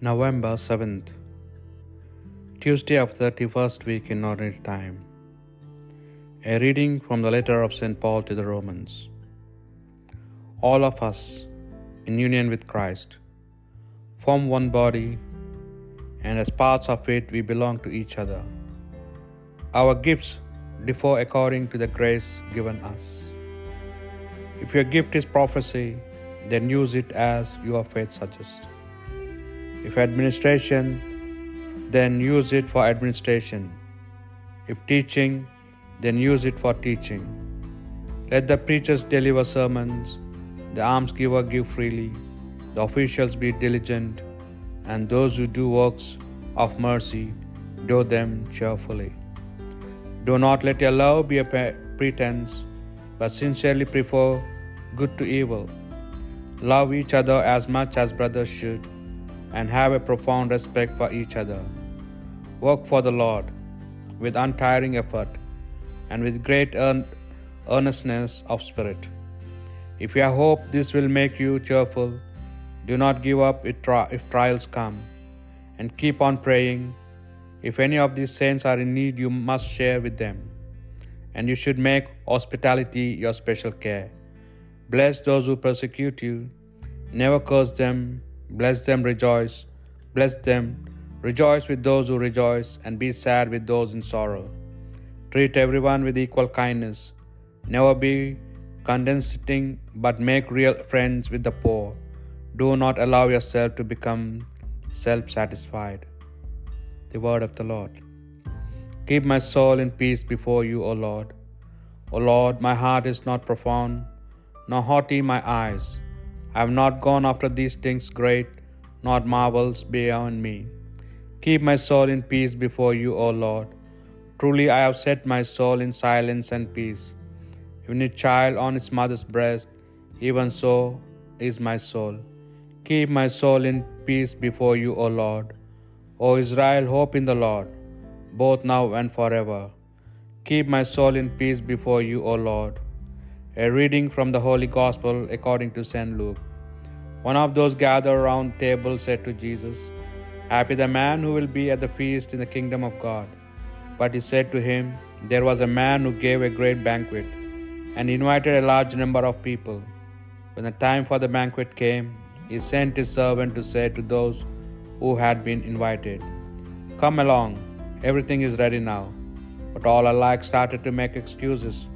November 7th, Tuesday of 31st week in Ordinary Time. A reading from the letter of St. Paul to the Romans. All of us, in union with Christ, form one body, and as parts of it, we belong to each other. Our gifts differ according to the grace given us. If your gift is prophecy, then use it as your faith suggests. If administration, then use it for administration. If teaching, then use it for teaching. Let the preachers deliver sermons, the almsgiver give freely, the officials be diligent, and those who do works of mercy do them cheerfully. Do not let your love be a pretense, but sincerely prefer good to evil. Love each other as much as brothers should, and have a profound respect for each other. Work for the Lord with untiring effort and with great earnestness of spirit. If you hope this will make you cheerful, do not give up if trials come, and keep on praying. If any of these saints are in need, you must share with them, and you should make hospitality your special care. Bless those who persecute you, never curse them, bless them, rejoice, bless them, rejoice with those who rejoice, and be sad with those in sorrow. Treat everyone with equal kindness, never be condescending, but make real friends with the poor. Do not allow yourself to become self satisfied. The word of the Lord. Keep my soul in peace before you, O Lord. O Lord, my heart is not profound, nor haughty my eyes. I have not gone after these things great, nor marvels beyond me. Keep my soul in peace before you, O Lord. Truly I have set my soul in silence and peace. Even a child on its mother's breast, even so is my soul. Keep my soul in peace before you, O Lord. O Israel, hope in the Lord, both now and forever. Keep my soul in peace before you, O Lord. A reading from the Holy Gospel according to St. Luke. One of those gathered around the table said to Jesus, Happy the man who will be at the feast in the kingdom of God. But he said to him, There was a man who gave a great banquet and invited a large number of people. When the time for the banquet came, he sent his servant to say to those who had been invited, Come along, everything is ready now. But all alike started to make excuses.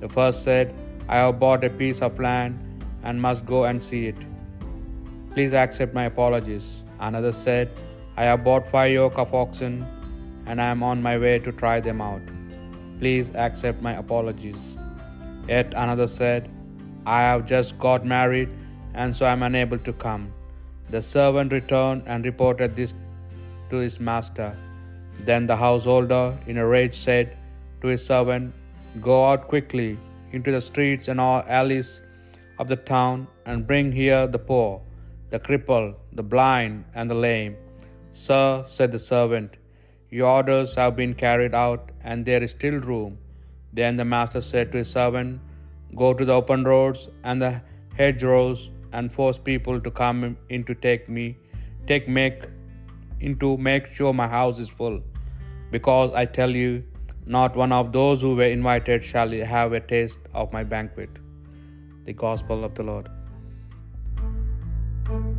The first said, I have bought a piece of land and must go and see it. Please accept my apologies. Another said, I have bought five yoke of oxen and I am on my way to try them out. Please accept my apologies. Yet another said, I have just got married and so I am unable to come. The servant returned and reported this to his master. Then the householder, in a rage, said to his servant, Go out quickly into the streets and all alleys of the town and bring here the poor, the crippled, the blind, and the lame. Sir, said the servant, your orders have been carried out, and there is still room. Then the master said to his servant, Go to the open roads and the hedgerows and force people to come in to take me, take make into make sure my house is full. Because I tell you, not one of those who were invited shall have a taste of my banquet. The Gospel of the Lord thank you